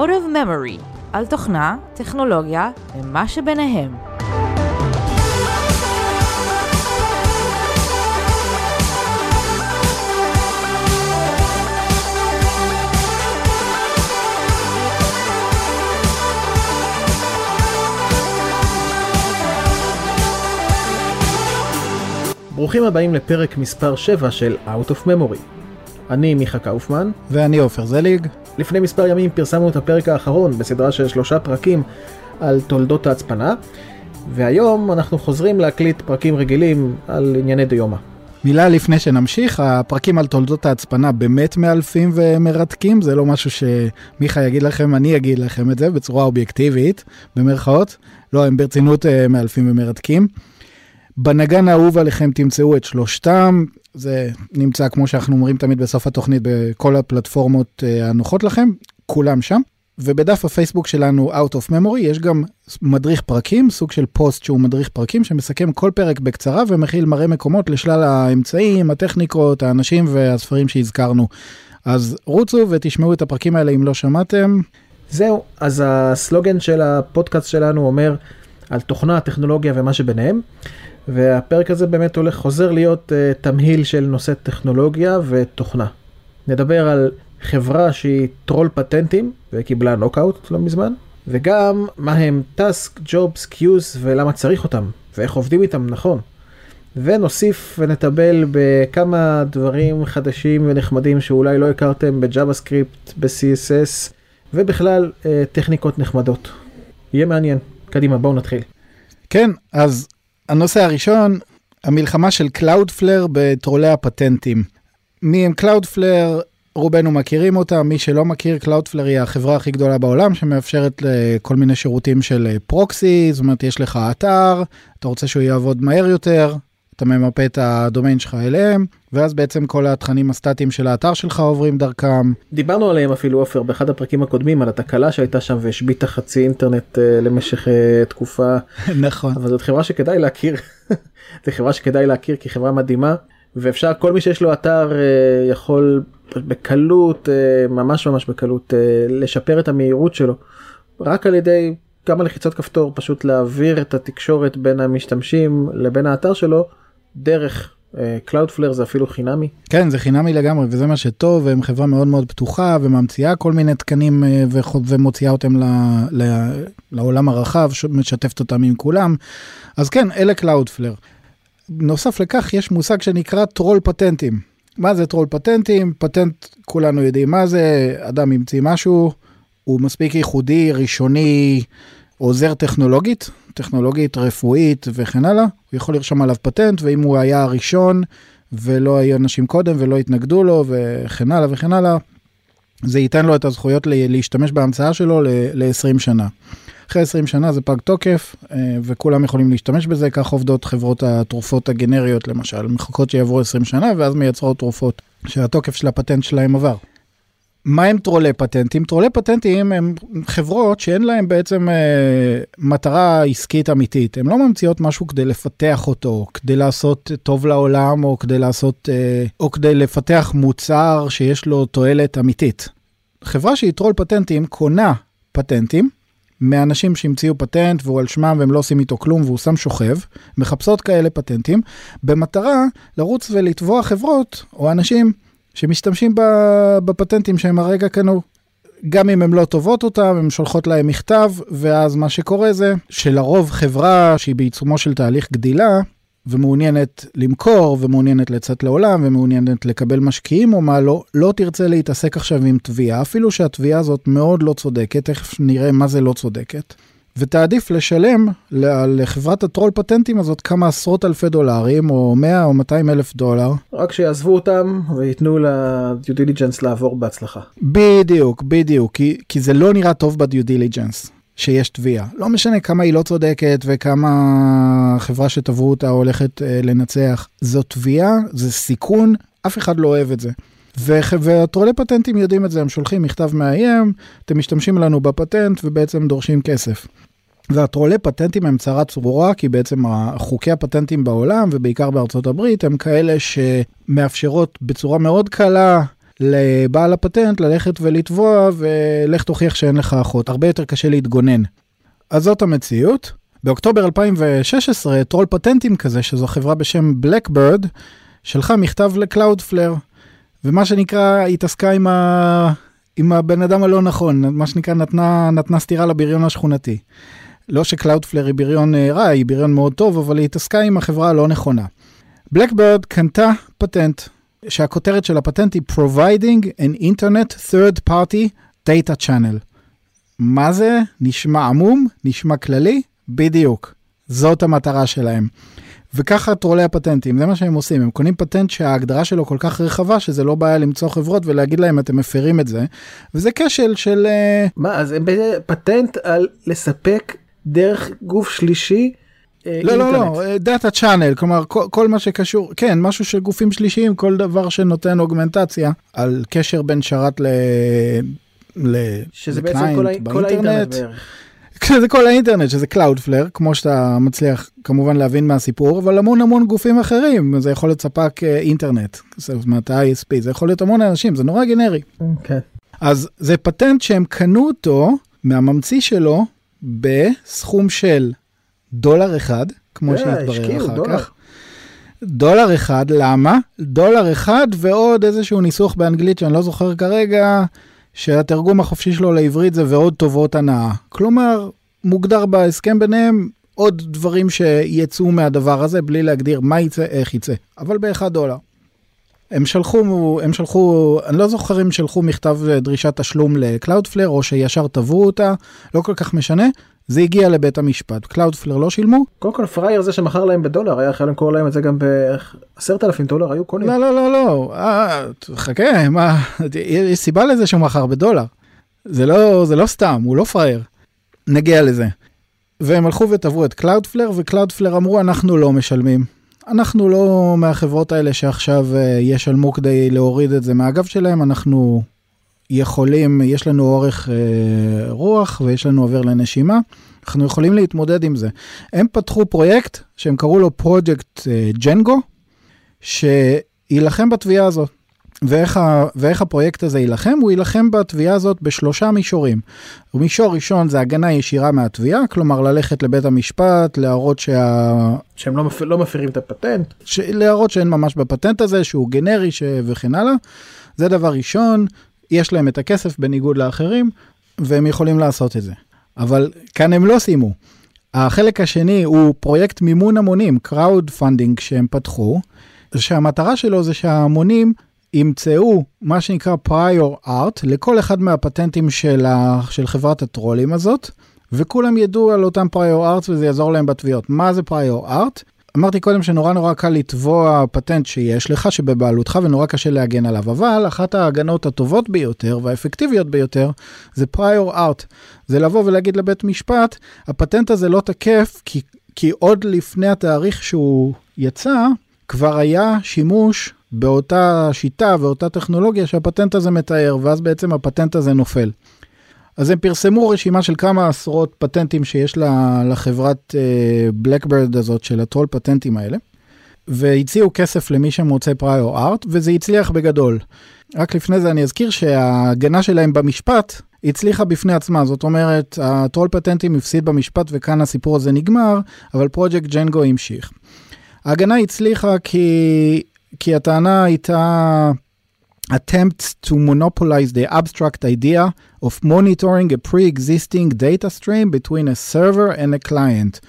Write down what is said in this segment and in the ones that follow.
Out of Memory, על תוכנה, טכנולוגיה ומה שביניהם. ברוכים הבאים לפרק מספר 7 של Out of Memory. אני מיכה קאופמן. ואני עופר זליג. לפני מספר ימים פרסמנו את הפרק האחרון בסדרה של שלושה פרקים על תולדות ההצפנה, והיום אנחנו חוזרים להקליט פרקים רגילים על ענייני דיומא. מילה לפני שנמשיך, הפרקים על תולדות ההצפנה באמת מאלפים ומרתקים, זה לא משהו שמיכה יגיד לכם, אני אגיד לכם את זה בצורה אובייקטיבית, במרכאות. לא, הם ברצינות אה, מאלפים ומרתקים. בנגן האהוב עליכם תמצאו את שלושתם, זה נמצא כמו שאנחנו אומרים תמיד בסוף התוכנית בכל הפלטפורמות אה, הנוחות לכם, כולם שם. ובדף הפייסבוק שלנו Out of Memory יש גם מדריך פרקים, סוג של פוסט שהוא מדריך פרקים שמסכם כל פרק בקצרה ומכיל מראה מקומות לשלל האמצעים, הטכניקות, האנשים והספרים שהזכרנו. אז רוצו ותשמעו את הפרקים האלה אם לא שמעתם. זהו, אז הסלוגן של הפודקאסט שלנו אומר על תוכנה, טכנולוגיה ומה שביניהם. והפרק הזה באמת הולך, חוזר להיות אה, תמהיל של נושא טכנולוגיה ותוכנה. נדבר על חברה שהיא טרול פטנטים וקיבלה נוקאוט לא מזמן, וגם מה הם tasks, jobs, queues ולמה צריך אותם, ואיך עובדים איתם נכון. ונוסיף ונטבל בכמה דברים חדשים ונחמדים שאולי לא הכרתם ב-JavaScript, ב-CSS, ובכלל uh, טכניקות נחמדות. יהיה מעניין. קדימה, בואו נתחיל. כן, אז הנושא הראשון, המלחמה של Cloudflare בטרולי הפטנטים. מי הם Cloudflare? רובנו מכירים אותה, מי שלא מכיר, Cloudflare היא החברה הכי גדולה בעולם שמאפשרת לכל מיני שירותים של פרוקסי, זאת אומרת יש לך אתר, אתה רוצה שהוא יעבוד מהר יותר, אתה ממפה את הדומיין שלך אליהם, ואז בעצם כל התכנים הסטטיים של האתר שלך עוברים דרכם. דיברנו עליהם אפילו עופר באחד הפרקים הקודמים על התקלה שהייתה שם והשביתה חצי אינטרנט אה, למשך אה, תקופה. נכון. אבל זאת חברה שכדאי להכיר, זו חברה שכדאי להכיר כי חברה מדהימה ואפשר כל מי שיש לו אתר אה, יכול בקלות אה, ממש ממש בקלות אה, לשפר את המהירות שלו רק על ידי כמה לחיצות כפתור פשוט להעביר את התקשורת בין המשתמשים לבין האתר שלו דרך Cloudflare אה, זה אפילו חינמי. כן זה חינמי לגמרי וזה מה שטוב הם חברה מאוד מאוד פתוחה וממציאה כל מיני תקנים אה, ומוציאה אותם ל, ל, לעולם הרחב משתפת אותם עם כולם אז כן אלה Cloudflare. נוסף לכך יש מושג שנקרא טרול פטנטים. מה זה טרול פטנטים? פטנט כולנו יודעים מה זה אדם המציא משהו הוא מספיק ייחודי ראשוני עוזר טכנולוגית טכנולוגית, רפואית וכן הלאה, הוא יכול לרשום עליו פטנט, ואם הוא היה הראשון ולא היו אנשים קודם ולא התנגדו לו וכן הלאה וכן הלאה, זה ייתן לו את הזכויות להשתמש בהמצאה שלו ל-20 שנה. אחרי 20 שנה זה פג תוקף אה, וכולם יכולים להשתמש בזה, כך עובדות חברות התרופות הגנריות למשל, מחכות שיעברו 20 שנה ואז מייצרות תרופות שהתוקף של הפטנט שלהם עבר. מה הם טרולי פטנטים? טרולי פטנטים הם חברות שאין להם בעצם אה, מטרה עסקית אמיתית. הן לא ממציאות משהו כדי לפתח אותו, כדי לעשות טוב לעולם, או כדי לעשות, אה, או כדי לפתח מוצר שיש לו תועלת אמיתית. חברה שהיא טרול פטנטים קונה פטנטים מאנשים שהמציאו פטנט והוא על שמם והם לא עושים איתו כלום והוא שם שוכב, מחפשות כאלה פטנטים, במטרה לרוץ ולתבוע חברות או אנשים שמשתמשים בפטנטים שהם הרגע קנו. גם אם הן לא טובות אותם, הן שולחות להם מכתב, ואז מה שקורה זה שלרוב חברה שהיא בעיצומו של תהליך גדילה, ומעוניינת למכור, ומעוניינת לצאת לעולם, ומעוניינת לקבל משקיעים או מה לא, לא תרצה להתעסק עכשיו עם תביעה, אפילו שהתביעה הזאת מאוד לא צודקת, תכף נראה מה זה לא צודקת. ותעדיף לשלם לחברת הטרול פטנטים הזאת כמה עשרות אלפי דולרים או 100 או 200 אלף דולר. רק שיעזבו אותם וייתנו ל due diligence לעבור בהצלחה. בדיוק, בדיוק, כי, כי זה לא נראה טוב ב due diligence. שיש תביעה. לא משנה כמה היא לא צודקת וכמה חברה שתבעו אותה הולכת אה, לנצח. זו תביעה, זה סיכון, אף אחד לא אוהב את זה. והטרולי פטנטים יודעים את זה, הם שולחים מכתב מאיים, אתם משתמשים לנו בפטנט ובעצם דורשים כסף. והטרולי פטנטים הם צרה צרורה כי בעצם חוקי הפטנטים בעולם ובעיקר בארצות הברית הם כאלה שמאפשרות בצורה מאוד קלה לבעל הפטנט ללכת ולתבוע ולך תוכיח שאין לך אחות, הרבה יותר קשה להתגונן. אז זאת המציאות. באוקטובר 2016 טרול פטנטים כזה, שזו חברה בשם Blackbird, שלחה מכתב ל Cloudflare, ומה שנקרא התעסקה עם, ה... עם הבן אדם הלא נכון, מה שנקרא נתנה, נתנה סטירה לבריון השכונתי. לא שקלאודפלר היא בריון אה, רע, היא בריון מאוד טוב, אבל היא התעסקה עם החברה הלא נכונה. בלקברד קנתה פטנט, שהכותרת של הפטנט היא Providing an Internet Third Party Data Channel. מה זה? נשמע עמום? נשמע כללי? בדיוק. זאת המטרה שלהם. וככה טרולי הפטנטים, זה מה שהם עושים, הם קונים פטנט שההגדרה שלו כל כך רחבה שזה לא בעיה למצוא חברות ולהגיד להם אתם מפרים את זה, וזה כשל של... אה, מה, אז הם פטנט על לספק דרך גוף שלישי אה, לא, לא, לא, דאטה צ'אנל, כלומר כל, כל מה שקשור, כן, משהו של גופים שלישיים, כל דבר שנותן אוגמנטציה על קשר בין שרת ל... ל... שזה בעצם כל, כל האינטרנט בערך. זה כל האינטרנט שזה Cloudflare כמו שאתה מצליח כמובן להבין מהסיפור אבל המון המון גופים אחרים זה יכול להיות ספק אה, אינטרנט זאת אומרת ה-ISP זה יכול להיות המון אנשים זה נורא גנרי. Okay. אוקיי. אז זה פטנט שהם קנו אותו מהממציא שלו בסכום של דולר אחד, כמו שהתברר אחר דולר. כך. דולר אחד, למה? דולר אחד ועוד איזשהו ניסוח באנגלית שאני לא זוכר כרגע, שהתרגום החופשי שלו לעברית זה ועוד טובות הנאה. כלומר, מוגדר בהסכם ביניהם עוד דברים שיצאו מהדבר הזה בלי להגדיר מה יצא, איך יצא, אבל באחד דולר. הם שלחו, הם שלחו, אני לא זוכר אם שלחו מכתב דרישת תשלום ל Cloudflare או שישר תבעו אותה, לא כל כך משנה. זה הגיע לבית המשפט, Cloudflare לא שילמו. קודם כל פרייר זה שמכר להם בדולר, היה יכול למכור להם את זה גם בעשרת אלפים דולר, היו קונים. לא, לא, לא, לא, אה, חכה, מה, יש סיבה לזה שהוא מכר בדולר. זה לא, זה לא סתם, הוא לא פרייר. נגיע לזה. והם הלכו ותבעו את Cloudflare, ו Cloudflare אמרו, אנחנו לא משלמים. אנחנו לא מהחברות האלה שעכשיו אה, ישלמו כדי להוריד את זה מהגב שלהם, אנחנו יכולים, יש לנו אורך אה, רוח ויש לנו אוויר לנשימה, אנחנו יכולים להתמודד עם זה. הם פתחו פרויקט שהם קראו לו פרויקט אה, Jengo, שיילחם בתביעה הזאת. ואיך, ה, ואיך הפרויקט הזה יילחם? הוא יילחם בתביעה הזאת בשלושה מישורים. מישור ראשון זה הגנה ישירה מהתביעה, כלומר ללכת לבית המשפט, להראות שה... שהם לא, מפ... לא מפרים את הפטנט. ש... להראות שאין ממש בפטנט הזה, שהוא גנרי ש... וכן הלאה. זה דבר ראשון, יש להם את הכסף בניגוד לאחרים, והם יכולים לעשות את זה. אבל כאן הם לא סיימו. החלק השני הוא פרויקט מימון המונים, crowd funding שהם פתחו, שהמטרה שלו זה שההמונים ימצאו מה שנקרא prior art לכל אחד מהפטנטים של, ה, של חברת הטרולים הזאת, וכולם ידעו על אותם prior art וזה יעזור להם בתביעות. מה זה prior art? אמרתי קודם שנורא נורא קל לתבוע פטנט שיש לך שבבעלותך ונורא קשה להגן עליו אבל אחת ההגנות הטובות ביותר והאפקטיביות ביותר זה prior art זה לבוא ולהגיד לבית משפט הפטנט הזה לא תקף כי, כי עוד לפני התאריך שהוא יצא כבר היה שימוש באותה שיטה ואותה טכנולוגיה שהפטנט הזה מתאר ואז בעצם הפטנט הזה נופל. אז הם פרסמו רשימה של כמה עשרות פטנטים שיש לה, לחברת בלקברד uh, הזאת של הטרול פטנטים האלה, והציעו כסף למי שמוצא פריור ארט, וזה הצליח בגדול. רק לפני זה אני אזכיר שההגנה שלהם במשפט הצליחה בפני עצמה, זאת אומרת, הטרול פטנטים הפסיד במשפט וכאן הסיפור הזה נגמר, אבל פרויקט ג'נגו המשיך. ההגנה הצליחה כי, כי הטענה הייתה attempts to monopolize the abstract idea of monitoring a pre-existing data stream between a server and a client.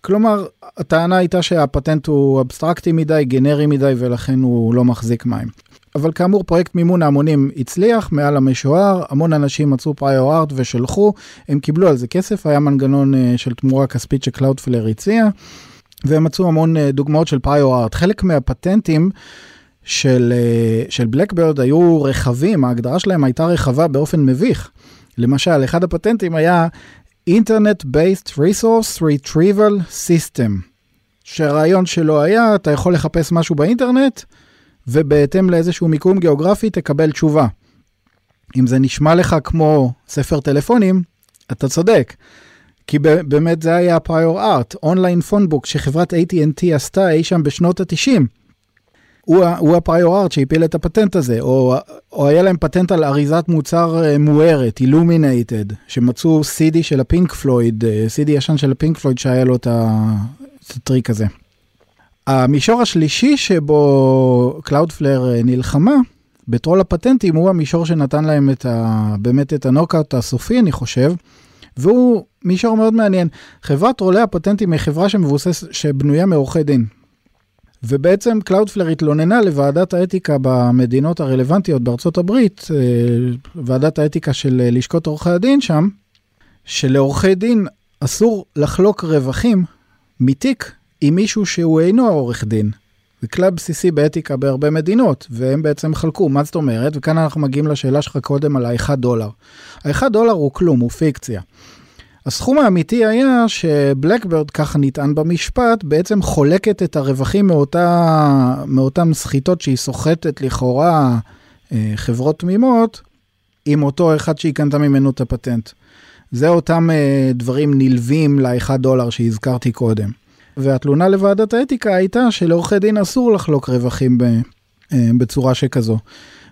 כלומר, הטענה הייתה שהפטנט הוא אבסטרקטי מדי, גנרי מדי, ולכן הוא לא מחזיק מים. אבל כאמור, פרויקט מימון ההמונים הצליח מעל המשוער, המון אנשים מצאו פריור ארט ושלחו, הם קיבלו על זה כסף, היה מנגנון uh, של תמורה כספית שקלאודפלר הציע, והם מצאו המון uh, דוגמאות של פריור ארט. חלק מהפטנטים, של, אה, של בלקברד היו רחבים, ההגדרה שלהם הייתה רחבה באופן מביך. למשל, אחד הפטנטים היה Internet-Based Resource Retrieval System, שהרעיון שלו היה, אתה יכול לחפש משהו באינטרנט, ובהתאם לאיזשהו מיקום גיאוגרפי תקבל תשובה. אם זה נשמע לך כמו ספר טלפונים, אתה צודק. כי באמת זה היה prior art, online phonebook שחברת AT&T עשתה אי שם בשנות ה-90. הוא, הוא ה prior art שהפיל את הפטנט הזה, או, או היה להם פטנט על אריזת מוצר אה, מוארת, illuminated, שמצאו CD של הפינק פלויד, אה, CD ישן של הפינק פלויד שהיה לו את הטריק הזה. המישור השלישי שבו Cloudflare נלחמה, ב troll הפטנטים, הוא המישור שנתן להם את ה, באמת את הנוקאוט הסופי, אני חושב, והוא מישור מאוד מעניין. חברת troll-י הפטנטים היא חברה שמבוסס, שבנויה מעורכי דין. ובעצם Cloudflare התלוננה לוועדת האתיקה במדינות הרלוונטיות בארצות הברית, אה, ועדת האתיקה של אה, לשכות עורכי הדין שם, שלעורכי דין אסור לחלוק רווחים מתיק עם מישהו שהוא אינו עורך דין. זה כלל בסיסי באתיקה בהרבה מדינות, והם בעצם חלקו, מה זאת אומרת? וכאן אנחנו מגיעים לשאלה שלך קודם על ה-1 דולר. ה-1 דולר הוא כלום, הוא פיקציה. הסכום האמיתי היה שבלקברד, ככה נטען במשפט, בעצם חולקת את הרווחים מאותה, מאותן סחיטות שהיא סוחטת לכאורה אה, חברות תמימות, עם אותו אחד שהיא קנתה ממנו את הפטנט. זה אותם אה, דברים נלווים ל-1 דולר שהזכרתי קודם. והתלונה לוועדת האתיקה הייתה שלעורכי דין אסור לחלוק רווחים אה, בצורה שכזו.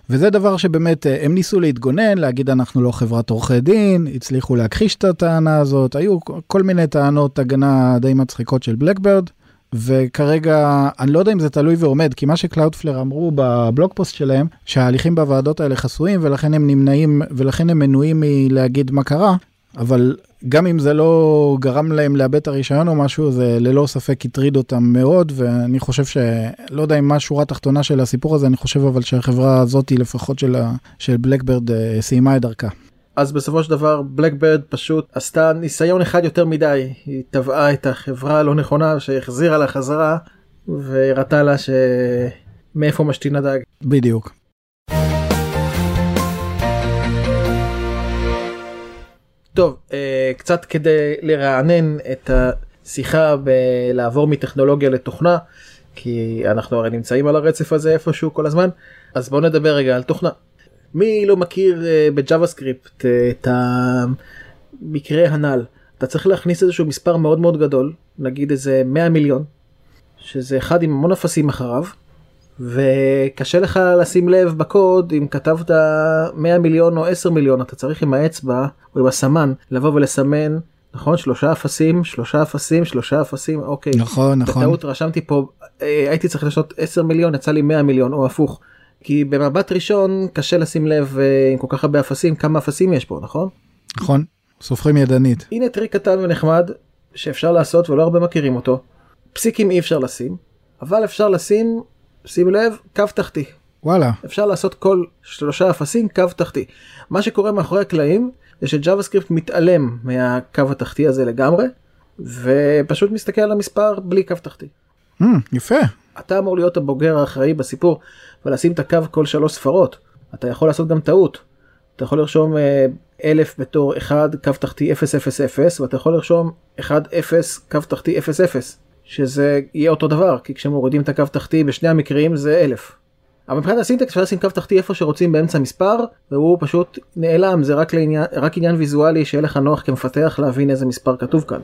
וזה דבר שבאמת אה, הם ניסו להתגונן, להגיד אנחנו לא חברת עורכי דין, הצליחו להכחיש את הטענה הזאת, היו כל מיני טענות הגנה די מצחיקות של Blackbird, וכרגע אני לא יודע אם זה תלוי ועומד, כי מה ש Cloudflare אמרו ב blog post שלהם, שההליכים בוועדות האלה חסויים ולכן הם נמנעים ולכן הם מנועים מלהגיד מה קרה, אבל גם אם זה לא גרם להם לאבד את הרישיון או משהו, זה ללא ספק הטריד אותם מאוד, ואני חושב ש... לא יודע אם מה השורה התחתונה של הסיפור הזה, אני חושב אבל שהחברה הזאת, לפחות של, ה... של בלקברד, אה, סיימה את דרכה. אז בסופו של דבר בלקברד פשוט עשתה ניסיון אחד יותר מדי, היא תבעה את החברה הלא נכונה שהחזירה לה חזרה והראתה לה שמאיפה משתין הדג. בדיוק. טוב, אה, קצת כדי לרענן את השיחה בלעבור מטכנולוגיה לתוכנה, כי אנחנו הרי נמצאים על הרצף הזה איפשהו כל הזמן, אז בואו נדבר רגע על תוכנה. מי לא מכיר אה, בג'אווה סקריפט אה, את המקרה הנ"ל? אתה צריך להכניס איזשהו מספר מאוד מאוד גדול, נגיד איזה 100 מיליון, שזה אחד עם המון אפסים אחריו, וקשה לך לשים לב בקוד אם כתבת 100 מיליון או 10 מיליון אתה צריך עם האצבע או עם הסמן לבוא ולסמן נכון שלושה אפסים שלושה אפסים שלושה אפסים אוקיי נכון נכון בטעות רשמתי פה אה, הייתי צריך לעשות 10 מיליון יצא לי 100 מיליון או הפוך. כי במבט ראשון קשה לשים לב אה, עם כל כך הרבה אפסים כמה אפסים יש פה נכון? נכון סופרים ידנית. הנה טריק קטן ונחמד שאפשר לעשות ולא הרבה מכירים אותו. פסיקים אי אפשר לשים אבל אפשר לשים שים לב, קו תחתי. וואלה. אפשר לעשות כל שלושה אפסים קו תחתי. מה שקורה מאחורי הקלעים זה שג'אווה סקריפט מתעלם מהקו התחתי הזה לגמרי, ופשוט מסתכל על המספר בלי קו תחתי. Mm, יפה. אתה אמור להיות הבוגר האחראי בסיפור ולשים את הקו כל שלוש ספרות. אתה יכול לעשות גם טעות. אתה יכול לרשום אה, אלף בתור 1 קו תחתי 000 ואתה יכול לרשום 1 0 קו תחתי 00 שזה יהיה אותו דבר כי כשמורידים את הקו תחתי בשני המקרים זה אלף. אבל מבחינת ה syntax אפשר לשים קו תחתי איפה שרוצים באמצע מספר והוא פשוט נעלם זה רק לעניין רק עניין ויזואלי שיהיה לך נוח כמפתח להבין איזה מספר כתוב כאן.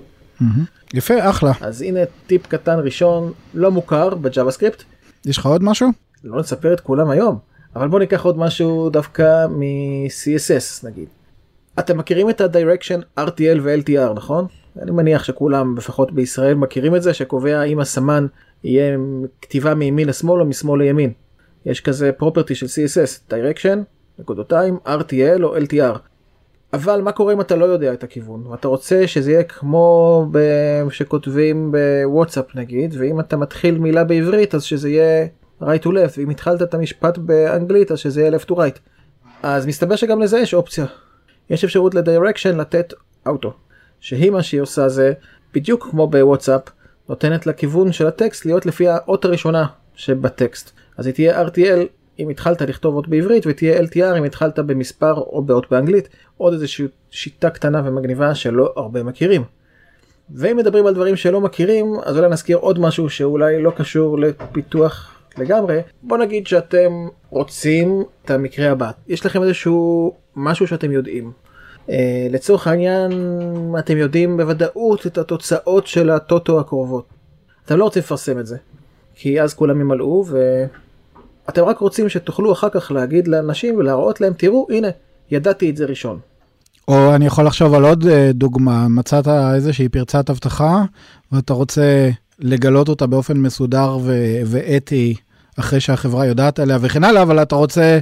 יפה אחלה אז הנה טיפ קטן ראשון לא מוכר ב JavaScript. יש לך עוד משהו? לא נספר את כולם היום אבל בוא ניקח עוד משהו דווקא מ-CSS נגיד. אתם מכירים את ה-Direction RTL ו-LTR נכון? אני מניח שכולם לפחות בישראל מכירים את זה שקובע אם הסמן יהיה כתיבה מימין לשמאל או משמאל לימין. יש כזה פרופרטי של CSS, Direction, נקודותיים, RTL או LTR. אבל מה קורה אם אתה לא יודע את הכיוון ואתה רוצה שזה יהיה כמו ב... שכותבים בוואטסאפ נגיד ואם אתה מתחיל מילה בעברית אז שזה יהיה right to left ואם התחלת את המשפט באנגלית אז שזה יהיה left to right. אז מסתבר שגם לזה יש אופציה. יש אפשרות לדירקשן לתת אוטו. שהיא מה שהיא עושה זה בדיוק כמו בוואטסאפ נותנת לכיוון של הטקסט להיות לפי האות הראשונה שבטקסט. אז היא תהיה RTL אם התחלת לכתוב אות בעברית ותהיה LTR אם התחלת במספר או באות באנגלית עוד איזושהי שיטה קטנה ומגניבה שלא הרבה מכירים. ואם מדברים על דברים שלא מכירים אז אולי נזכיר עוד משהו שאולי לא קשור לפיתוח לגמרי. בוא נגיד שאתם רוצים את המקרה הבא. יש לכם איזשהו משהו שאתם יודעים לצורך העניין אתם יודעים בוודאות את התוצאות של הטוטו הקרובות. אתם לא רוצים לפרסם את זה כי אז כולם ימלאו אתם רק רוצים שתוכלו אחר כך להגיד לאנשים ולהראות להם, תראו, הנה, ידעתי את זה ראשון. או אני יכול לחשוב על עוד אה, דוגמה, מצאת איזושהי פרצת אבטחה ואתה רוצה לגלות אותה באופן מסודר ו- ואתי אחרי שהחברה יודעת עליה וכן הלאה, אבל אתה רוצה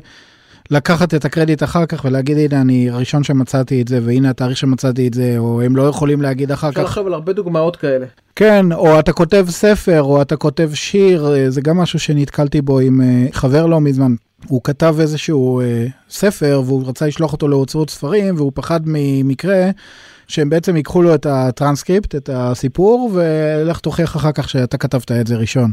לקחת את הקרדיט אחר כך ולהגיד הנה אני הראשון שמצאתי את זה והנה התאריך שמצאתי את זה או הם לא יכולים להגיד אחר אפשר כך. לחשוב על הרבה דוגמאות כאלה. כן או אתה כותב ספר או אתה כותב שיר אה, זה גם משהו שנתקלתי בו עם אה, חבר לא מזמן. הוא כתב איזשהו אה, ספר והוא רצה לשלוח אותו להוצאות ספרים והוא פחד ממקרה שהם בעצם ייקחו לו את הטרנסקריפט את הסיפור ולך תוכיח אחר כך שאתה כתבת את זה ראשון.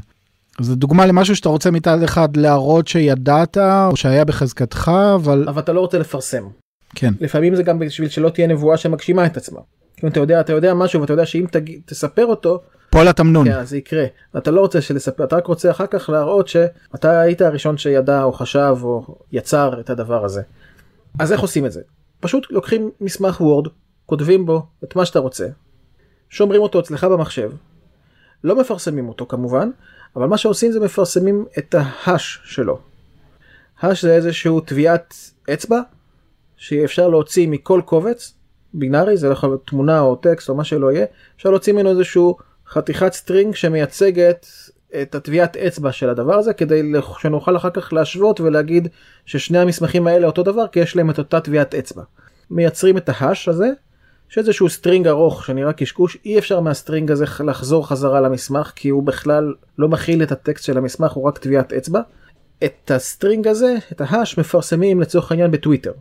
זו דוגמה למשהו שאתה רוצה מצד אחד להראות שידעת או שהיה בחזקתך אבל אבל אתה לא רוצה לפרסם. כן לפעמים זה גם בשביל שלא תהיה נבואה שמגשימה את עצמה. אם אתה יודע, אתה יודע משהו ואתה יודע שאם תג... תספר אותו, פועל התמנון. כן, זה יקרה. אתה לא רוצה שלספר, אתה רק רוצה אחר כך להראות שאתה היית הראשון שידע או חשב או יצר את הדבר הזה. אז איך עושים את זה? פשוט לוקחים מסמך וורד, כותבים בו את מה שאתה רוצה, שומרים אותו אצלך במחשב, לא מפרסמים אותו כמובן, אבל מה שעושים זה מפרסמים את ה hash שלו. Hash זה איזשהו טביעת אצבע שאפשר להוציא מכל קובץ בינארי זה יכול להיות תמונה או טקסט או מה שלא יהיה אפשר להוציא ממנו איזשהו חתיכת string שמייצגת את הטביעת אצבע של הדבר הזה כדי שנוכל אחר כך להשוות ולהגיד ששני המסמכים האלה אותו דבר כי יש להם את אותה טביעת אצבע. מייצרים את ה hash הזה שאיזשהו string ארוך שנראה קשקוש אי אפשר מה string הזה לחזור חזרה למסמך כי הוא בכלל לא מכיל את הטקסט של המסמך הוא רק טביעת אצבע. את ה string הזה את ה hash מפרסמים לצורך העניין בטוויטר.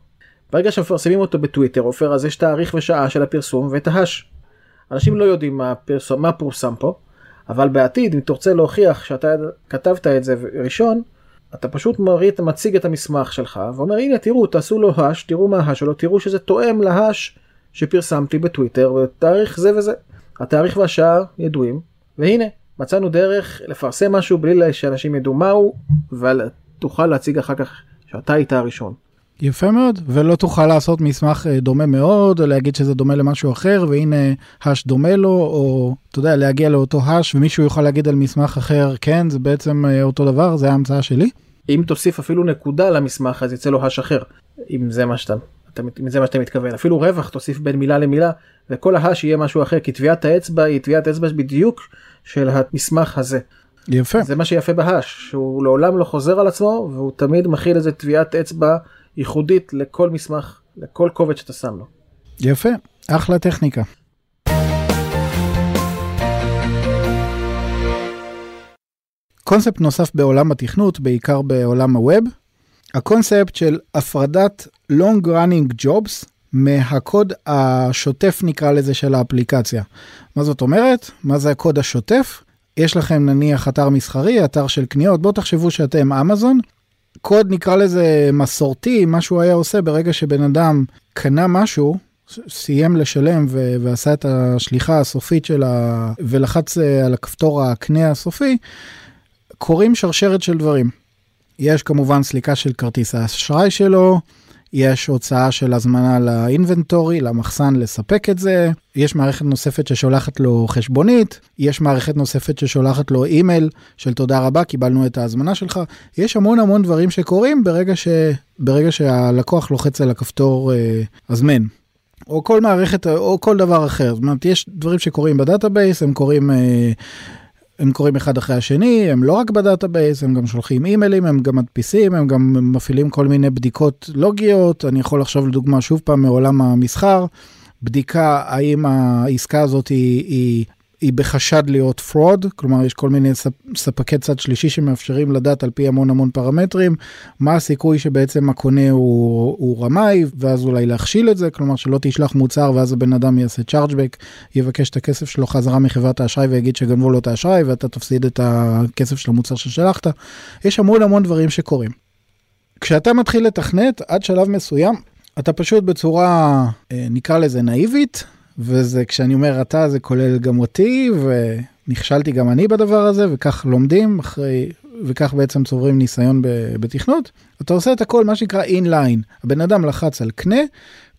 ברגע שמפרסמים אותו בטוויטר עופר אז יש תאריך ושעה של הפרסום ואת ה hash. אנשים לא יודעים מה, פרסום, מה פורסם פה אבל בעתיד אם תרצה להוכיח שאתה כתבת את זה ראשון אתה פשוט מרית, מציג את המסמך שלך ואומר הנה תראו תעשו לו האש תראו מה ההאש שלו תראו שזה תואם להאש שפרסמתי בטוויטר בתאריך זה וזה. התאריך והשעה ידועים והנה מצאנו דרך לפרסם משהו בלי שאנשים ידעו מהו ותוכל להציג אחר כך שאתה היית הראשון. יפה מאוד, ולא תוכל לעשות מסמך אה, דומה מאוד, או להגיד שזה דומה למשהו אחר, והנה האש דומה לו, או אתה יודע, להגיע לאותו האש, ומישהו יוכל להגיד על מסמך אחר, כן, זה בעצם אה, אותו דבר, זה ההמצאה שלי. אם תוסיף אפילו נקודה למסמך, אז יצא לו האש אחר, אם זה מה שאתה, זה מה שאתה מתכוון. אפילו רווח תוסיף בין מילה למילה, וכל ההאש יהיה משהו אחר, כי טביעת האצבע היא טביעת אצבע בדיוק של המסמך הזה. יפה. זה מה שיפה בהאש, שהוא לעולם לא חוזר על עצמו, והוא תמיד מכיל איזה טביעת אצבע. ייחודית לכל מסמך, לכל קובץ שאתה שם לו. יפה, אחלה טכניקה. קונספט נוסף בעולם התכנות, בעיקר בעולם הווב, הקונספט של הפרדת long running jobs מהקוד השוטף נקרא לזה של האפליקציה. מה זאת אומרת? מה זה הקוד השוטף? יש לכם נניח אתר מסחרי, אתר של קניות, בואו תחשבו שאתם אמזון, קוד נקרא לזה מסורתי, מה שהוא היה עושה ברגע שבן אדם קנה משהו, סיים לשלם ו- ועשה את השליחה הסופית של ה... ולחץ אה, על הכפתור הקנה הסופי, קורים שרשרת של דברים. יש כמובן סליקה של כרטיס האשראי שלו, יש הוצאה של הזמנה ל inventory, למחסן לספק את זה, יש מערכת נוספת ששולחת לו חשבונית, יש מערכת נוספת ששולחת לו אימייל של תודה רבה, קיבלנו את ההזמנה שלך. יש המון המון דברים שקורים ברגע, ש... ברגע שהלקוח לוחץ על הכפתור אה, הזמן. או כל מערכת או כל דבר אחר. זאת אומרת, יש דברים שקורים ב database, הם קורים אה, הם קורים אחד אחרי השני, הם לא רק ב database, הם גם שולחים אימיילים, הם גם מדפיסים, הם גם מפעילים כל מיני בדיקות לוגיות. אני יכול לחשוב לדוגמה שוב פעם מעולם המסחר, בדיקה האם העסקה הזאת היא, היא היא בחשד להיות fraud, כלומר יש כל מיני ספקי צד שלישי שמאפשרים לדעת על פי המון המון פרמטרים, מה הסיכוי שבעצם הקונה הוא, הוא רמאי, ואז אולי להכשיל את זה, כלומר שלא תשלח מוצר ואז הבן אדם יעשה chargeback, יבקש את הכסף שלו חזרה מחברת האשראי ויגיד שגנבו לו את האשראי ואתה תפסיד את הכסף של המוצר ששלחת. יש המון המון דברים שקורים. כשאתה מתחיל לתכנת עד שלב מסוים, אתה פשוט בצורה, אה, נקרא לזה נאיבית, וזה כשאני אומר אתה זה כולל גם אותי ונכשלתי גם אני בדבר הזה וכך לומדים אחרי וכך בעצם צוברים ניסיון בתכנות. אתה עושה את הכל מה שנקרא אינליין הבן אדם לחץ על קנה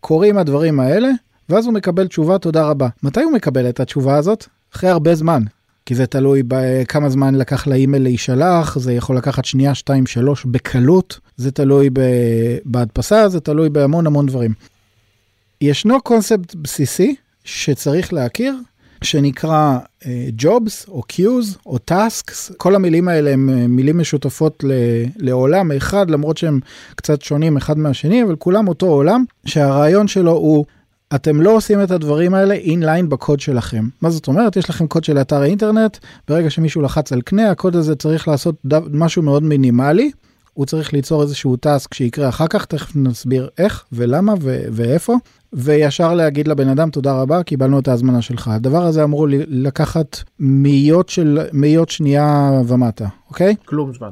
קוראים הדברים האלה ואז הוא מקבל תשובה תודה רבה. מתי הוא מקבל את התשובה הזאת? אחרי הרבה זמן. כי זה תלוי בכמה זמן לקח לאימייל להישלח, זה יכול לקחת שנייה, שתיים, שלוש בקלות, זה תלוי בהדפסה, זה תלוי בהמון המון דברים. ישנו קונספט בסיסי שצריך להכיר, שנקרא uh, Jobs או Queues או Tasks, כל המילים האלה הם אה, מילים משותפות ל, לעולם אחד, למרות שהם קצת שונים אחד מהשני, אבל כולם אותו עולם, שהרעיון שלו הוא אתם לא עושים את הדברים האלה אינליין בקוד שלכם. מה זאת אומרת? יש לכם קוד של אתר האינטרנט, ברגע שמישהו לחץ על קנה, הקוד הזה צריך לעשות דו, משהו מאוד מינימלי. הוא צריך ליצור איזשהו טאסק שיקרה אחר כך, תכף נסביר איך ולמה ו- ואיפה, וישר להגיד לבן אדם תודה רבה, קיבלנו את ההזמנה שלך. הדבר הזה אמור לקחת מאיות של מאיות שנייה ומטה, אוקיי? כלום זמן.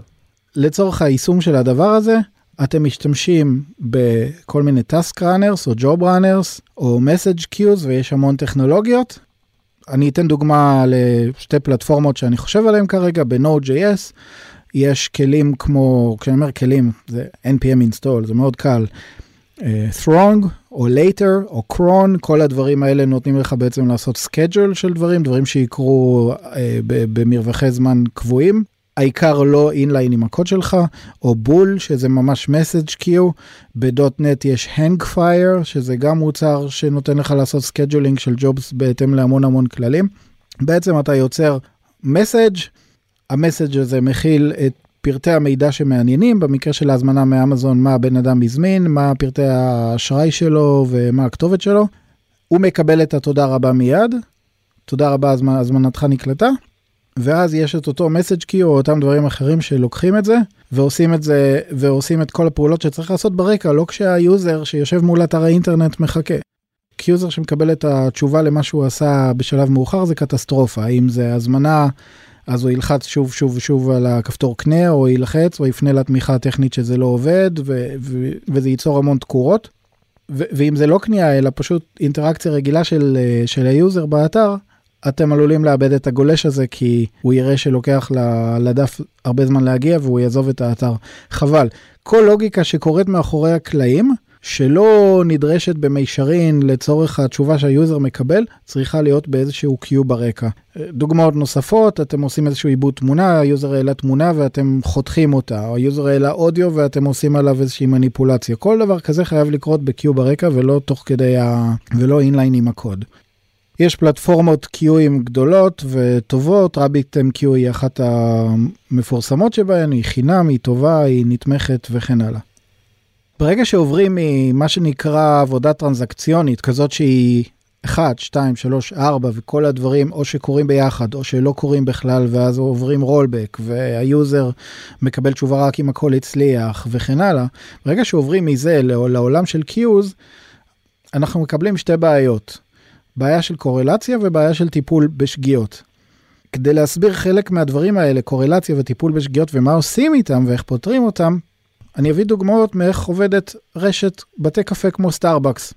לצורך היישום של הדבר הזה, אתם משתמשים בכל מיני task runners או job runners או message queues ויש המון טכנולוגיות. אני אתן דוגמה לשתי פלטפורמות שאני חושב עליהן כרגע ב-Node.js. יש כלים כמו, כשאני אומר כלים, זה npm install, זה מאוד קל. Uh, throng או later או cron, כל הדברים האלה נותנים לך בעצם לעשות schedule של דברים, דברים שיקרו uh, במרווחי זמן קבועים. העיקר לא אינליין עם הקוד שלך, או בול, שזה ממש message queue. בדוטנט יש hang fire, שזה גם מוצר שנותן לך לעשות scheduling של jobs בהתאם להמון המון כללים. בעצם אתה יוצר message, המסאג' הזה מכיל את פרטי המידע שמעניינים, במקרה של ההזמנה מאמזון, מה הבן אדם הזמין, מה פרטי האשראי שלו ומה הכתובת שלו. הוא מקבל את התודה רבה מיד, תודה רבה, הזמנ, הזמנתך נקלטה, ואז יש את אותו message queue או אותם דברים אחרים שלוקחים את זה ועושים את זה ועושים את כל הפעולות שצריך לעשות ברקע, לא כשה user שיושב מול אתר האינטרנט מחכה. כי user שמקבל את התשובה למה שהוא עשה בשלב מאוחר זה קטסטרופה, אם זה הזמנה אז הוא ילחץ שוב שוב ושוב על הכפתור קנה או יילחץ או יפנה לתמיכה הטכנית שזה לא עובד ו- ו- וזה ייצור המון תקורות. ו- ואם זה לא קנייה אלא פשוט אינטראקציה רגילה של, של ה user באתר, אתם עלולים לאבד את הגולש הזה כי הוא יראה שלוקח לדף הרבה זמן להגיע והוא יעזוב את האתר. חבל. כל לוגיקה שקורית מאחורי הקלעים שלא נדרשת במישרין לצורך התשובה שה user מקבל, צריכה להיות באיזשהו queue ברקע. דוגמאות נוספות, אתם עושים איזשהו עיבוד תמונה, ה user העלה תמונה ואתם חותכים אותה, או ה user העלה אודיו ואתם עושים עליו איזושהי מניפולציה. כל דבר כזה חייב לקרות ב queue ברקע ולא תוך כדי ה... ולא אינליין עם הקוד. יש פלטפורמות קיואים גדולות וטובות, רביט MQ היא אחת המפורסמות שבהן, היא חינם, היא טובה, היא נתמכת וכן הלאה. ברגע שעוברים ממה שנקרא עבודה טרנזקציונית, כזאת שהיא 1, 2, 3, 4 וכל הדברים או שקורים ביחד או שלא קורים בכלל ואז עוברים רולבק והיוזר מקבל תשובה רק אם הכל הצליח וכן הלאה. ברגע שעוברים מזה לעולם של queues, אנחנו מקבלים שתי בעיות. בעיה של קורלציה ובעיה של טיפול בשגיאות. כדי להסביר חלק מהדברים האלה, קורלציה וטיפול בשגיאות ומה עושים איתם ואיך פותרים אותם, אני אביא דוגמאות מאיך עובדת רשת בתי קפה כמו סטארבקס.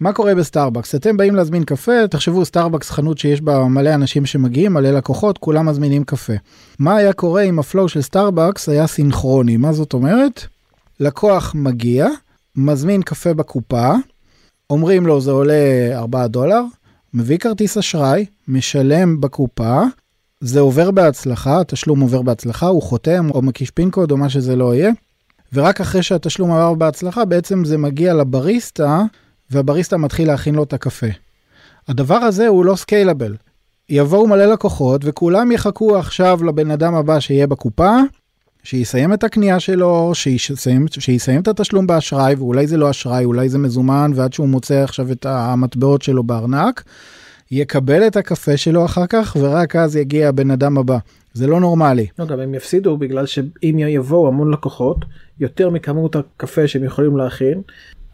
מה קורה בסטארבקס? אתם באים להזמין קפה, תחשבו סטארבקס חנות שיש בה מלא אנשים שמגיעים, מלא לקוחות, כולם מזמינים קפה. מה היה קורה אם ה flow של סטארבקס היה סינכרוני? מה זאת אומרת? לקוח מגיע, מזמין קפה בקופה, אומרים לו זה עולה 4 דולר, מביא כרטיס אשראי, משלם בקופה, זה עובר בהצלחה, התשלום עובר בהצלחה, הוא חותם או מקיש PIN code או מה שזה לא יהיה, ורק אחרי שהתשלום עבר בהצלחה בעצם זה מגיע לבריסטה והבריסטה מתחיל להכין לו את הקפה. הדבר הזה הוא לא סקיילבל. יבואו מלא לקוחות וכולם יחכו עכשיו לבן אדם הבא שיהיה בקופה, שיסיים את הקנייה שלו, שיסיים, שיסיים את התשלום באשראי ואולי זה לא אשראי, אולי זה מזומן ועד שהוא מוצא עכשיו את המטבעות שלו בארנק, יקבל את הקפה שלו אחר כך ורק אז יגיע הבן אדם הבא. זה לא נורמלי. לא, גם הם יפסידו בגלל שאם יבואו המון לקוחות, יותר מכמות הקפה שהם יכולים להכין,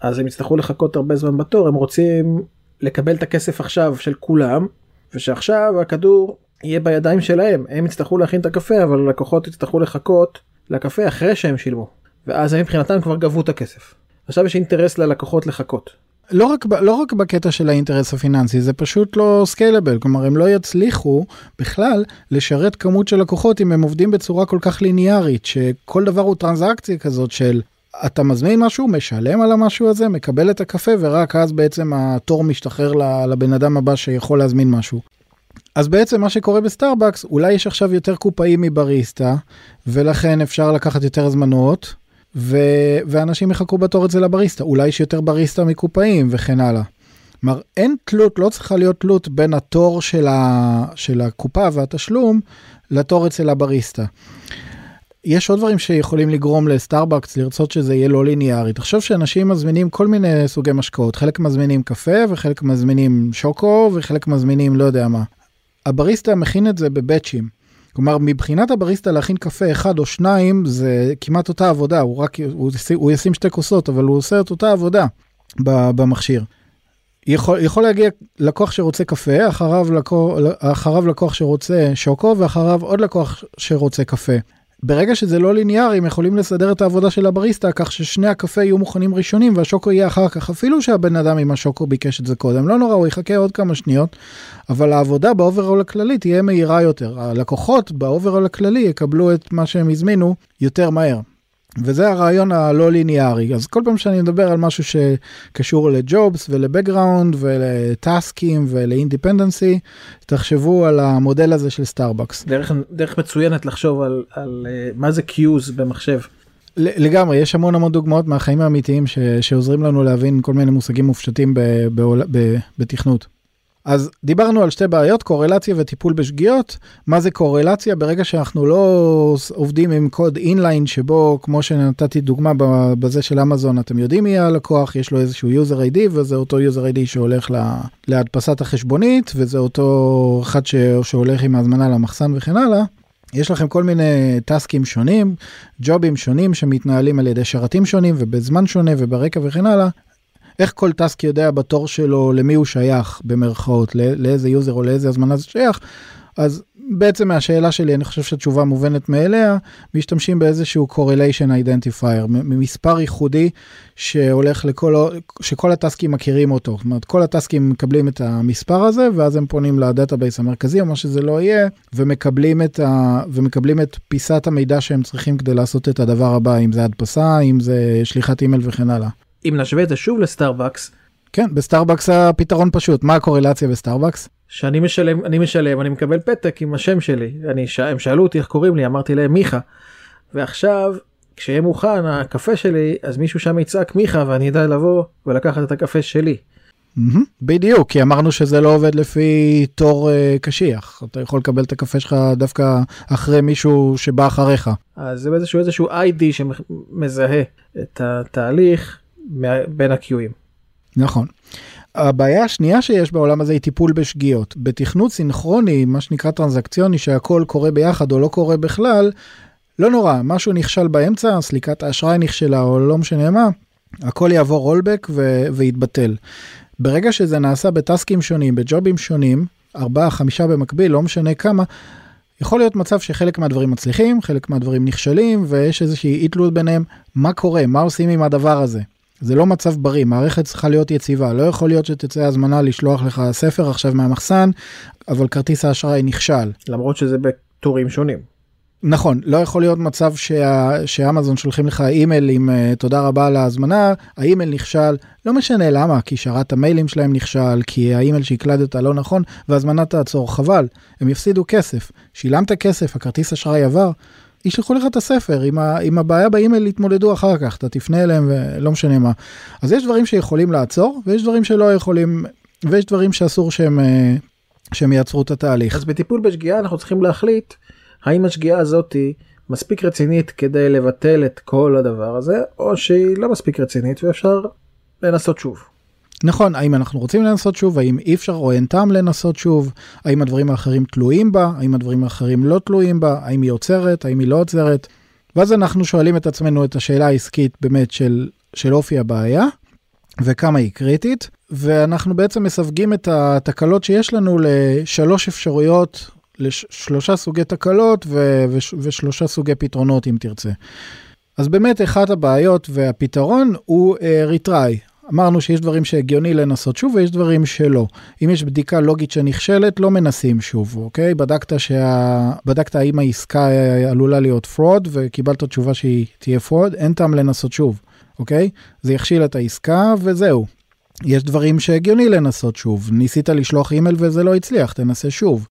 אז הם יצטרכו לחכות הרבה זמן בתור, הם רוצים לקבל את הכסף עכשיו של כולם, ושעכשיו הכדור יהיה בידיים שלהם, הם יצטרכו להכין את הקפה, אבל הלקוחות יצטרכו לחכות לקפה אחרי שהם שילמו, ואז הם מבחינתם כבר גבו את הכסף. עכשיו יש אינטרס ללקוחות לחכות. לא רק, לא רק בקטע של האינטרס הפיננסי, זה פשוט לא סקיילבל, כלומר הם לא יצליחו בכלל לשרת כמות של לקוחות אם הם עובדים בצורה כל כך ליניארית, שכל דבר הוא טרנזקציה כזאת של אתה מזמין משהו, משלם על המשהו הזה, מקבל את הקפה ורק אז בעצם התור משתחרר לבן אדם הבא שיכול להזמין משהו. אז בעצם מה שקורה בסטארבקס, אולי יש עכשיו יותר קופאים מבריסטה, ולכן אפשר לקחת יותר הזמנות, ו... ואנשים יחכו בתור אצל הבריסטה. אולי יש יותר בריסטה מקופאים וכן הלאה. כלומר, אין תלות, לא צריכה להיות תלות בין התור של, ה... של הקופה והתשלום לתור אצל הבריסטה. יש עוד דברים שיכולים לגרום לסטארבקס לרצות שזה יהיה לא ליניארי. תחשוב שאנשים מזמינים כל מיני סוגי משקאות, חלק מזמינים קפה וחלק מזמינים שוקו וחלק מזמינים לא יודע מה. הבריסטה מכין את זה בבצ'ים. כלומר מבחינת הבריסטה להכין קפה אחד או שניים זה כמעט אותה עבודה הוא רק הוא, הוא ישים שתי כוסות אבל הוא עושה את אותה עבודה במכשיר. יכול, יכול להגיע לקוח שרוצה קפה אחריו לקוח, אחריו לקוח שרוצה שוקו ואחריו עוד לקוח שרוצה קפה. ברגע שזה לא ליניארי הם יכולים לסדר את העבודה של הבריסטה כך ששני הקפה יהיו מוכנים ראשונים והשוקו יהיה אחר כך אפילו שהבן אדם עם השוקו ביקש את זה קודם לא נורא הוא יחכה עוד כמה שניות אבל העבודה ב overall הכללי תהיה מהירה יותר הלקוחות ב overall הכללי יקבלו את מה שהם הזמינו יותר מהר. וזה הרעיון הלא ליניארי אז כל פעם שאני מדבר על משהו שקשור לג'ובס ול background ולטאסקים ול independency תחשבו על המודל הזה של סטארבקס. דרך, דרך מצוינת לחשוב על, על uh, מה זה queues במחשב. לגמרי יש המון המון דוגמאות מהחיים האמיתיים ש, שעוזרים לנו להבין כל מיני מושגים מופשטים בתכנות. אז דיברנו על שתי בעיות, קורלציה וטיפול בשגיאות. מה זה קורלציה? ברגע שאנחנו לא עובדים עם קוד inline שבו, כמו שנתתי דוגמה בזה של אמזון, אתם יודעים מי הלקוח, יש לו איזשהו user ID וזה אותו user ID שהולך להדפסת החשבונית, וזה אותו אחד שהולך עם ההזמנה למחסן וכן הלאה. יש לכם כל מיני טסקים שונים, ג'ובים שונים שמתנהלים על ידי שרתים שונים ובזמן שונה וברקע וכן הלאה. איך כל task יודע בתור שלו למי הוא שייך במרכאות, לאיזה user או לאיזה הזמנה זה שייך, אז בעצם מהשאלה שלי אני חושב שהתשובה מובנת מאליה, משתמשים באיזשהו correlation identifier, ממספר ייחודי שהולך לכל, שכל הטסקים מכירים אותו, זאת אומרת כל הטסקים מקבלים את המספר הזה ואז הם פונים ל database המרכזי או מה שזה לא יהיה ומקבלים את, ה, ומקבלים את פיסת המידע שהם צריכים כדי לעשות את הדבר הבא, אם זה הדפסה, אם זה שליחת אימייל וכן הלאה. אם נשווה את זה שוב לסטארבקס. כן, בסטארבקס הפתרון פשוט, מה הקורלציה בסטארבקס? שאני משלם, אני משלם, אני מקבל פתק עם השם שלי. אני, ש... הם שאלו אותי איך קוראים לי, אמרתי להם מיכה. ועכשיו, כשיהיה מוכן הקפה שלי, אז מישהו שם יצעק מיכה ואני אדע לבוא ולקחת את הקפה שלי. Mm-hmm, בדיוק, כי אמרנו שזה לא עובד לפי תור uh, קשיח. אתה יכול לקבל את הקפה שלך דווקא אחרי מישהו שבא אחריך. אז זה איזשהו איזשהו איי-די שמזהה את התהליך בין הקיואים. נכון. הבעיה השנייה שיש בעולם הזה היא טיפול בשגיאות. בתכנות סינכרוני, מה שנקרא טרנזקציוני, שהכל קורה ביחד או לא קורה בכלל, לא נורא, משהו נכשל באמצע, סליקת האשראי נכשלה או לא משנה מה, הכל יעבור רולבק ו- ויתבטל. ברגע שזה נעשה בטסקים שונים, בג'ובים שונים, ארבעה, חמישה במקביל, לא משנה כמה, יכול להיות מצב שחלק מהדברים מצליחים, חלק מהדברים נכשלים, ויש איזושהי אי תלות ביניהם, מה קורה, מה עושים עם הדבר הזה. זה לא מצב בריא, מערכת צריכה להיות יציבה, לא יכול להיות שתצא הזמנה לשלוח לך ספר עכשיו מהמחסן, אבל כרטיס האשראי נכשל. למרות שזה בטורים שונים. נכון, לא יכול להיות מצב שה, שאמזון שולחים לך אימייל עם uh, תודה רבה על ההזמנה, האימייל נכשל, לא משנה למה, כי שרת המיילים שלהם נכשל, כי האימייל שהקלדת לא נכון, והזמנה תעצור, חבל, הם יפסידו כסף. שילמת כסף, הכרטיס אשראי עבר, ישלחו לך את הספר, עם, ה, עם הבעיה באימייל יתמודדו אחר כך, אתה תפנה אליהם ולא משנה מה. אז יש דברים שיכולים לעצור, ויש דברים שלא יכולים, ויש דברים שאסור שהם, אה, שהם יעצרו את התהליך. אז בטיפול בשגיאה אנחנו צריכים להחליט האם השגיאה הזאתי מספיק רצינית כדי לבטל את כל הדבר הזה, או שהיא לא מספיק רצינית ואפשר לנסות שוב. נכון, האם אנחנו רוצים לנסות שוב, האם אי אפשר או אין טעם לנסות שוב, האם הדברים האחרים תלויים בה, האם הדברים האחרים לא תלויים בה, האם היא עוצרת, האם היא לא עוצרת. ואז אנחנו שואלים את עצמנו את השאלה העסקית באמת של, של אופי הבעיה, וכמה היא קריטית, ואנחנו בעצם מסווגים את התקלות שיש לנו לשלוש אפשרויות, לשלושה סוגי תקלות ו- וש- ושלושה סוגי פתרונות אם תרצה. אז באמת אחת הבעיות והפתרון הוא uh, retry, אמרנו שיש דברים שהגיוני לנסות שוב ויש דברים שלא. אם יש בדיקה לוגית שנכשלת, לא מנסים שוב, אוקיי? בדקת, שה... בדקת האם העסקה עלולה להיות fraud וקיבלת תשובה שהיא תהיה fraud, אין טעם לנסות שוב, אוקיי? זה יכשיל את העסקה וזהו. יש דברים שהגיוני לנסות שוב. ניסית לשלוח אימייל וזה לא הצליח, תנסה שוב.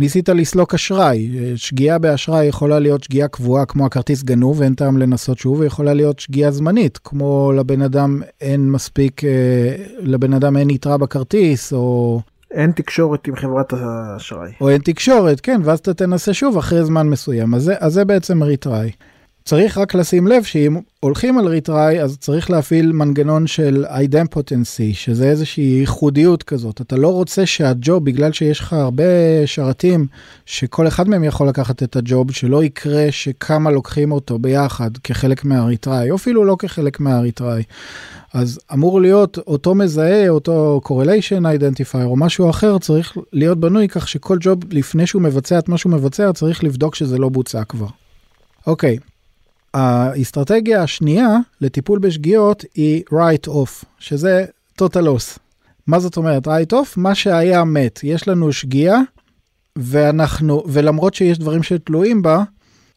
ניסית לסלוק אשראי, שגיאה באשראי יכולה להיות שגיאה קבועה כמו הכרטיס גנוב ואין טעם לנסות שוב, ויכולה להיות שגיאה זמנית, כמו לבן אדם אין מספיק, אה, לבן אדם אין יתרה בכרטיס, או... אין תקשורת עם חברת האשראי. או אין תקשורת, כן, ואז אתה תנסה שוב אחרי זמן מסוים, אז זה, אז זה בעצם ריטראי. צריך רק לשים לב שאם הולכים על ריטריי אז צריך להפעיל מנגנון של אידמפוטנסי שזה איזושהי ייחודיות כזאת אתה לא רוצה שהג'וב בגלל שיש לך הרבה שרתים שכל אחד מהם יכול לקחת את הג'וב שלא יקרה שכמה לוקחים אותו ביחד כחלק מהריטריי או אפילו לא כחלק מהריטריי. אז אמור להיות אותו מזהה אותו correlation identifier או משהו אחר צריך להיות בנוי כך שכל ג'וב לפני שהוא מבצע את מה שהוא מבצע צריך לבדוק שזה לא בוצע כבר. אוקיי, האסטרטגיה השנייה לטיפול בשגיאות היא write off, שזה total loss. מה זאת אומרת write off? מה שהיה מת. יש לנו שגיאה, ואנחנו, ולמרות שיש דברים שתלויים בה,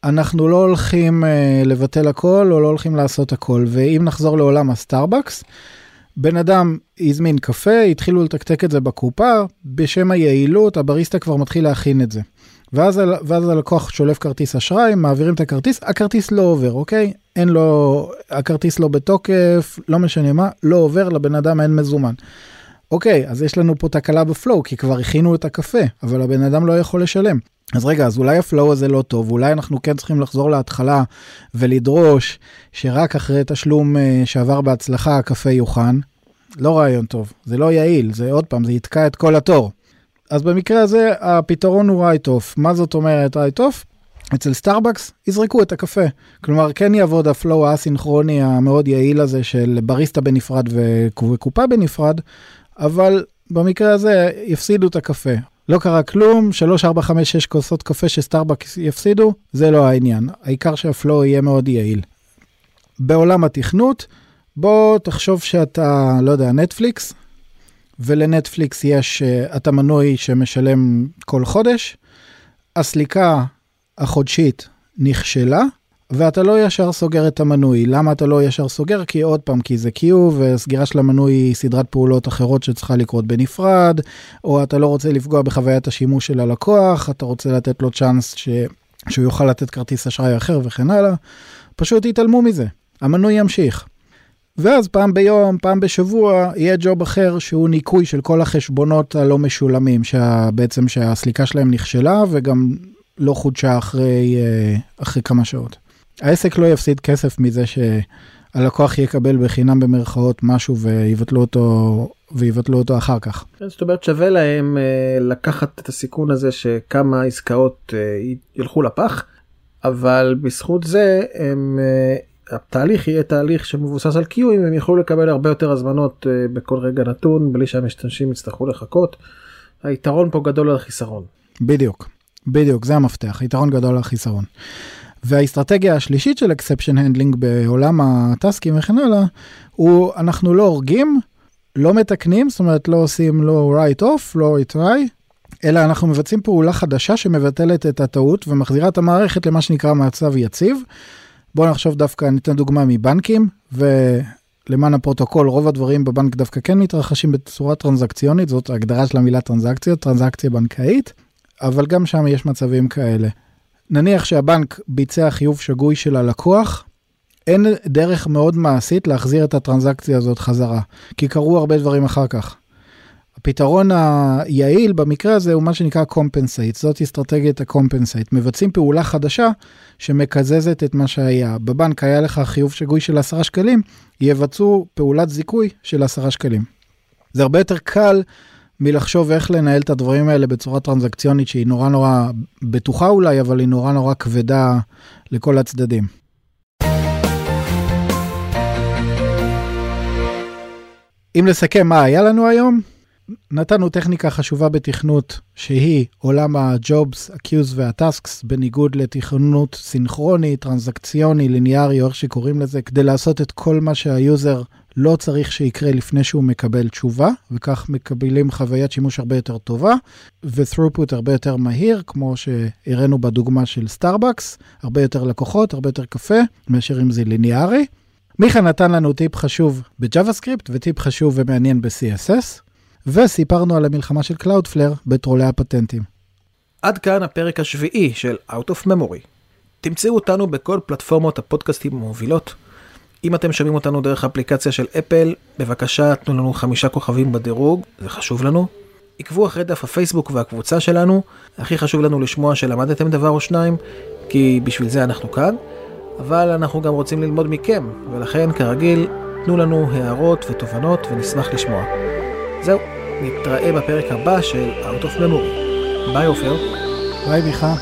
אנחנו לא הולכים uh, לבטל הכל או לא הולכים לעשות הכל. ואם נחזור לעולם הסטארבקס, בן אדם הזמין קפה, התחילו לתקתק את זה בקופה, בשם היעילות הבריסטה כבר מתחיל להכין את זה. ואז, ואז הלקוח שולף כרטיס אשראי, מעבירים את הכרטיס, הכרטיס לא עובר, אוקיי? אין לו, הכרטיס לא בתוקף, לא משנה מה, לא עובר, לבן אדם אין מזומן. אוקיי, אז יש לנו פה תקלה בפלואו, כי כבר הכינו את הקפה, אבל הבן אדם לא יכול לשלם. אז רגע, אז אולי הפלואו הזה לא טוב, אולי אנחנו כן צריכים לחזור להתחלה ולדרוש שרק אחרי תשלום אה, שעבר בהצלחה הקפה יוכן. לא רעיון טוב, זה לא יעיל, זה עוד פעם, זה יתקע את כל התור. אז במקרה הזה הפתרון הוא write off. מה זאת אומרת write off? אצל סטארבקס יזרקו את הקפה. כלומר כן יעבוד ה flow האסינכרוני המאוד יעיל הזה של בריסטה בנפרד וקופה בנפרד, אבל במקרה הזה יפסידו את הקפה. לא קרה כלום, 3, 4, 5, 6 כוסות קפה שסטארבקס יפסידו, זה לא העניין. העיקר שה flow יהיה מאוד יעיל. בעולם התכנות, בוא תחשוב שאתה, לא יודע, נטפליקס, ולנטפליקס יש, אה, אתה מנוי שמשלם כל חודש, הסליקה החודשית נכשלה, ואתה לא ישר סוגר את המנוי. למה אתה לא ישר סוגר? כי עוד פעם, כי זה קיו, וסגירה של המנוי היא סדרת פעולות אחרות שצריכה לקרות בנפרד, או אתה לא רוצה לפגוע בחוויית השימוש של הלקוח, אתה רוצה לתת לו צ'אנס ש... שהוא יוכל לתת כרטיס אשראי אחר וכן הלאה. פשוט יתעלמו מזה, המנוי ימשיך. ואז פעם ביום, פעם בשבוע, יהיה ג'וב אחר שהוא ניקוי של כל החשבונות הלא משולמים, שבעצם שהסליקה שלהם נכשלה וגם לא חודשה אחרי, אה, אחרי כמה שעות. העסק לא יפסיד כסף מזה שהלקוח יקבל בחינם במרכאות משהו ויבטלו אותו, ויבטלו אותו אחר כך. כן, זאת אומרת שווה להם אה, לקחת את הסיכון הזה שכמה עסקאות אה, ילכו לפח, אבל בזכות זה הם התהליך יהיה תהליך שמבוסס על קיואים הם יוכלו לקבל הרבה יותר הזמנות אה, בכל רגע נתון בלי שהמשתמשים יצטרכו לחכות. היתרון פה גדול על החיסרון. בדיוק, בדיוק זה המפתח יתרון גדול על החיסרון. והאסטרטגיה השלישית של exception handling בעולם הטסקים וכן הלאה הוא אנחנו לא הורגים לא מתקנים זאת אומרת לא עושים לא write off לא retry אלא אנחנו מבצעים פעולה חדשה שמבטלת את הטעות ומחזירה את המערכת למה שנקרא מצב יציב. בואו נחשוב דווקא, ניתן דוגמה מבנקים, ולמען הפרוטוקול, רוב הדברים בבנק דווקא כן מתרחשים בצורה טרנזקציונית, זאת ההגדרה של המילה טרנזקציות, טרנזקציה בנקאית, אבל גם שם יש מצבים כאלה. נניח שהבנק ביצע חיוב שגוי של הלקוח, אין דרך מאוד מעשית להחזיר את הטרנזקציה הזאת חזרה, כי קרו הרבה דברים אחר כך. הפתרון היעיל במקרה הזה הוא מה שנקרא compensate, זאת אסטרטגיית ה-compensate. מבצעים פעולה חדשה שמקזזת את מה שהיה. בבנק היה לך חיוב שגוי של 10 שקלים, יבצעו פעולת זיכוי של 10 שקלים. זה הרבה יותר קל מלחשוב איך לנהל את הדברים האלה בצורה טרנזקציונית שהיא נורא נורא בטוחה אולי, אבל היא נורא נורא כבדה לכל הצדדים. אם לסכם מה היה לנו היום, נתנו טכניקה חשובה בתכנות שהיא עולם הג'ובס, ה queues וה tasks בניגוד לתכנות סינכרוני, טרנזקציוני, ליניארי או איך שקוראים לזה, כדי לעשות את כל מה שה user לא צריך שיקרה לפני שהוא מקבל תשובה, וכך מקבלים חוויית שימוש הרבה יותר טובה, ו-throughput הרבה יותר מהיר, כמו שהראינו בדוגמה של סטארבקס, הרבה יותר לקוחות, הרבה יותר קפה, מאשר אם זה ליניארי. מיכה נתן לנו טיפ חשוב ב-JavaScript וטיפ חשוב ומעניין ב-CSS. וסיפרנו על המלחמה של Cloudflare בטרולי הפטנטים. עד כאן הפרק השביעי של Out of Memory. תמצאו אותנו בכל פלטפורמות הפודקאסטים המובילות. אם אתם שומעים אותנו דרך אפליקציה של אפל, בבקשה תנו לנו חמישה כוכבים בדירוג, זה חשוב לנו. עקבו אחרי דף הפייסבוק והקבוצה שלנו, הכי חשוב לנו לשמוע שלמדתם דבר או שניים, כי בשביל זה אנחנו כאן, אבל אנחנו גם רוצים ללמוד מכם, ולכן כרגיל, תנו לנו הערות ותובנות ונשמח לשמוע. זהו, נתראה בפרק הבא של Out of Memory. ביי עופר. ביי מיכה.